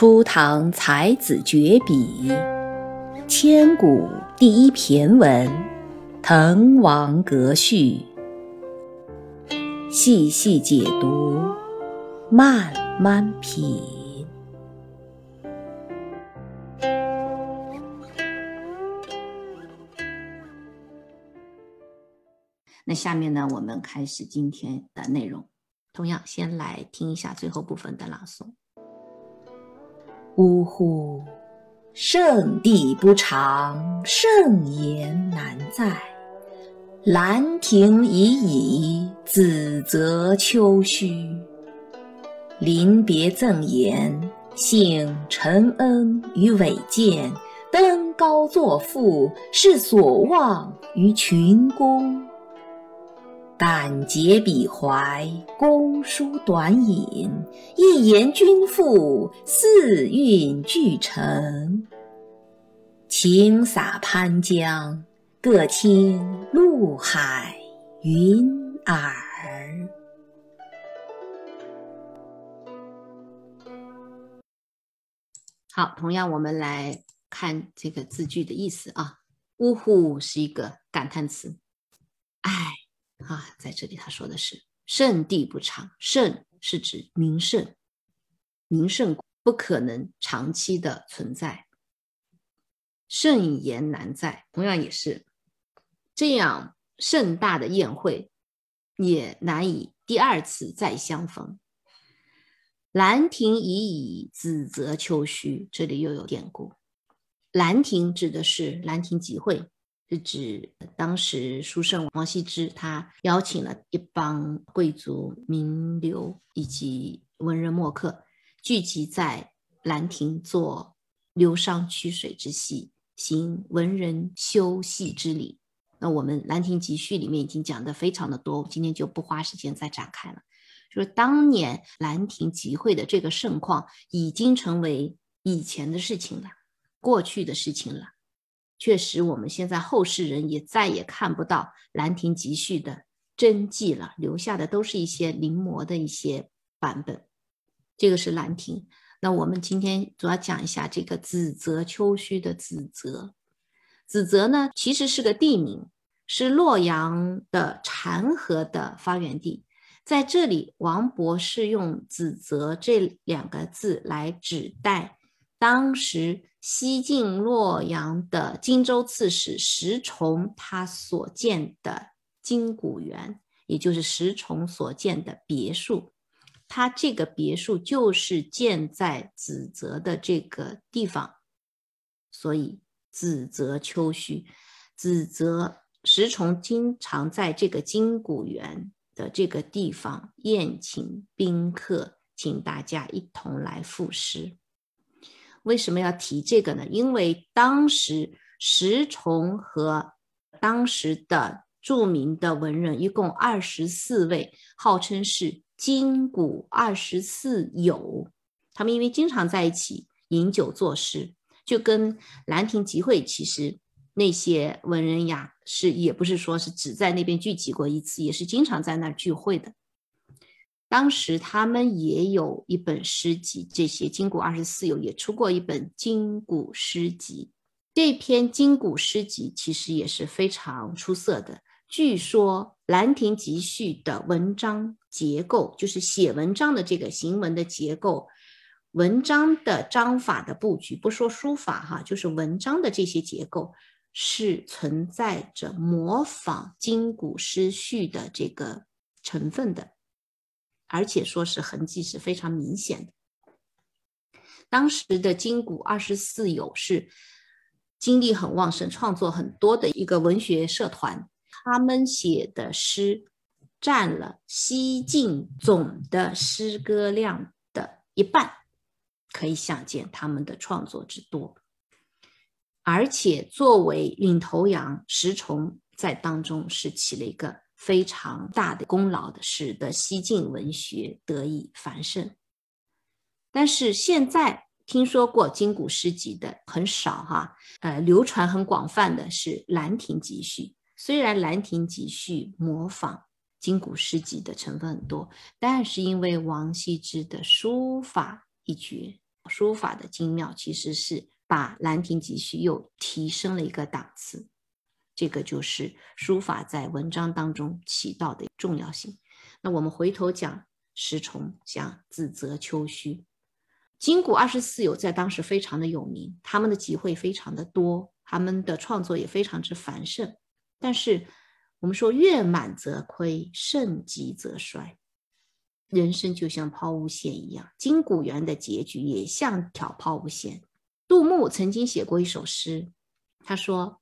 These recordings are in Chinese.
初唐才子绝笔，千古第一骈文《滕王阁序》，细细解读，慢慢品。那下面呢，我们开始今天的内容。同样，先来听一下最后部分的朗诵。呜呼！圣地不长，圣言难在。兰亭已矣，梓泽秋虚。临别赠言，幸承恩于伟饯，登高作赋，是所望于群公。但结笔怀，公书短引，一言均赋，四韵俱成。晴洒潘江，各听陆海云耳。好，同样我们来看这个字句的意思啊。呜呼是一个感叹词，唉。啊，在这里他说的是“圣地不长”，圣是指名胜，名胜不可能长期的存在，盛筵难在，同样也是这样盛大的宴会也难以第二次再相逢。兰亭已矣，梓泽秋虚，这里又有典故。兰亭指的是兰亭集会。是指当时书圣王羲之，他邀请了一帮贵族、名流以及文人墨客，聚集在兰亭做流觞曲水之戏，行文人休憩之礼。那我们《兰亭集序》里面已经讲的非常的多，今天就不花时间再展开了。就是当年兰亭集会的这个盛况，已经成为以前的事情了，过去的事情了。确实，我们现在后世人也再也看不到《兰亭集序》的真迹了，留下的都是一些临摹的一些版本。这个是兰亭。那我们今天主要讲一下这个梓泽秋虚的梓泽。梓泽呢，其实是个地名，是洛阳的禅河的发源地。在这里，王勃是用梓泽这两个字来指代当时。西晋洛阳的荆州刺史石崇，他所建的金谷园，也就是石崇所建的别墅，他这个别墅就是建在子泽的这个地方，所以子泽秋虚。子泽石崇经常在这个金谷园的这个地方宴请宾客，请大家一同来赋诗。为什么要提这个呢？因为当时石崇和当时的著名的文人一共二十四位，号称是金谷二十四友。他们因为经常在一起饮酒作诗，就跟兰亭集会，其实那些文人呀，是也不是说是只在那边聚集过一次，也是经常在那儿聚会的。当时他们也有一本诗集，这些金谷二十四友也出过一本金谷诗集。这篇金谷诗集其实也是非常出色的。据说《兰亭集序》的文章结构，就是写文章的这个行文的结构，文章的章法的布局，不说书法哈，就是文章的这些结构，是存在着模仿金谷诗序的这个成分的。而且说是痕迹是非常明显的。当时的金谷二十四友是精力很旺盛、创作很多的一个文学社团，他们写的诗占了西晋总的诗歌量的一半，可以想见他们的创作之多。而且作为领头羊，石崇在当中是起了一个。非常大的功劳的，使得西晋文学得以繁盛。但是现在听说过金谷诗集的很少哈，呃，流传很广泛的是《兰亭集序》。虽然《兰亭集序》模仿金谷诗集的成分很多，但是因为王羲之的书法一绝，书法的精妙，其实是把《兰亭集序》又提升了一个档次。这个就是书法在文章当中起到的重要性。那我们回头讲石崇，讲子则秋虚，金谷二十四友在当时非常的有名，他们的集会非常的多，他们的创作也非常之繁盛。但是我们说月满则亏，盛极则衰。人生就像抛物线一样，金谷园的结局也像条抛物线。杜牧曾经写过一首诗，他说：“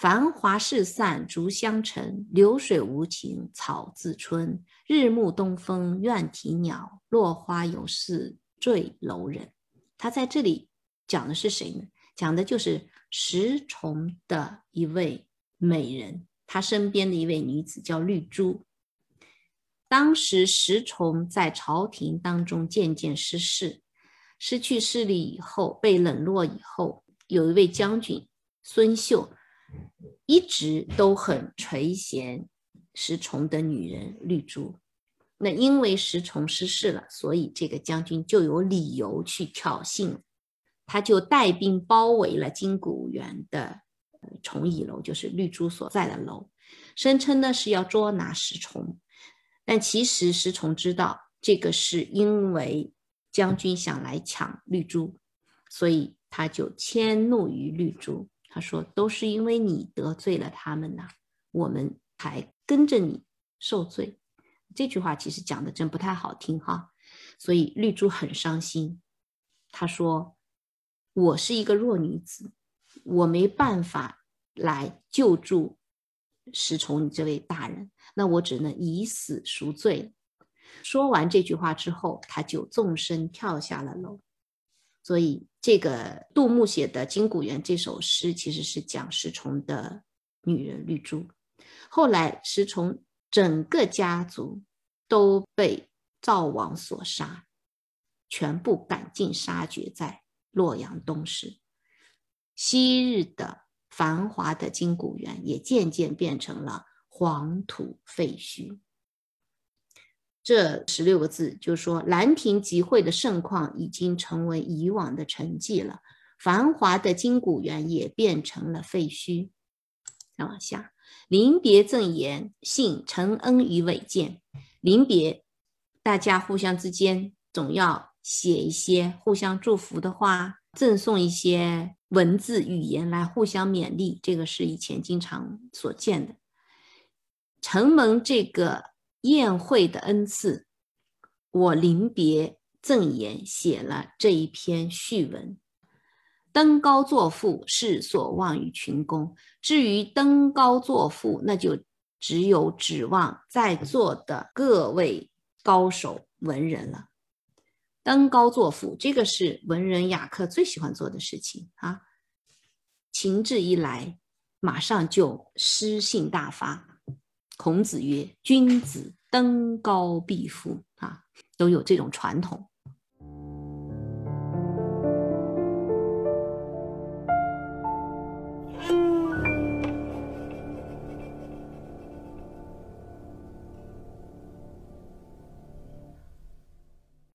繁华事散逐香尘，流水无情草自春。日暮东风怨啼鸟，落花有事坠楼人。”他在这里讲的是谁呢？讲的就是石崇的一位美人，他身边的一位女子叫绿珠。当时石崇在朝廷当中渐渐失势，失去势力以后，被冷落以后，有一位将军孙秀，一直都很垂涎石崇的女人绿珠。那因为石崇失势了，所以这个将军就有理由去挑衅，他就带兵包围了金谷园的崇义楼，就是绿珠所在的楼，声称呢是要捉拿石崇。但其实石崇知道，这个是因为将军想来抢绿珠，所以他就迁怒于绿珠。他说：“都是因为你得罪了他们呐，我们才跟着你受罪。”这句话其实讲的真不太好听哈，所以绿珠很伤心。他说：“我是一个弱女子，我没办法来救助。”石崇，你这位大人，那我只能以死赎罪。说完这句话之后，他就纵身跳下了楼。所以，这个杜牧写的《金谷园》这首诗，其实是讲石崇的女人绿珠。后来，石崇整个家族都被赵王所杀，全部赶尽杀绝在洛阳东市。昔日的。繁华的金谷园也渐渐变成了黄土废墟。这十六个字就是说，兰亭集会的盛况已经成为以往的沉寂了，繁华的金谷园也变成了废墟。再往下，临别赠言，信承恩于伟见。临别，大家互相之间总要写一些互相祝福的话，赠送一些。文字语言来互相勉励，这个是以前经常所见的。承蒙这个宴会的恩赐，我临别赠言写了这一篇序文。登高作赋，是所望于群公。至于登高作赋，那就只有指望在座的各位高手文人了。登高作赋，这个是文人雅客最喜欢做的事情啊！情志一来，马上就诗兴大发。孔子曰：“君子登高必赋。”啊，都有这种传统。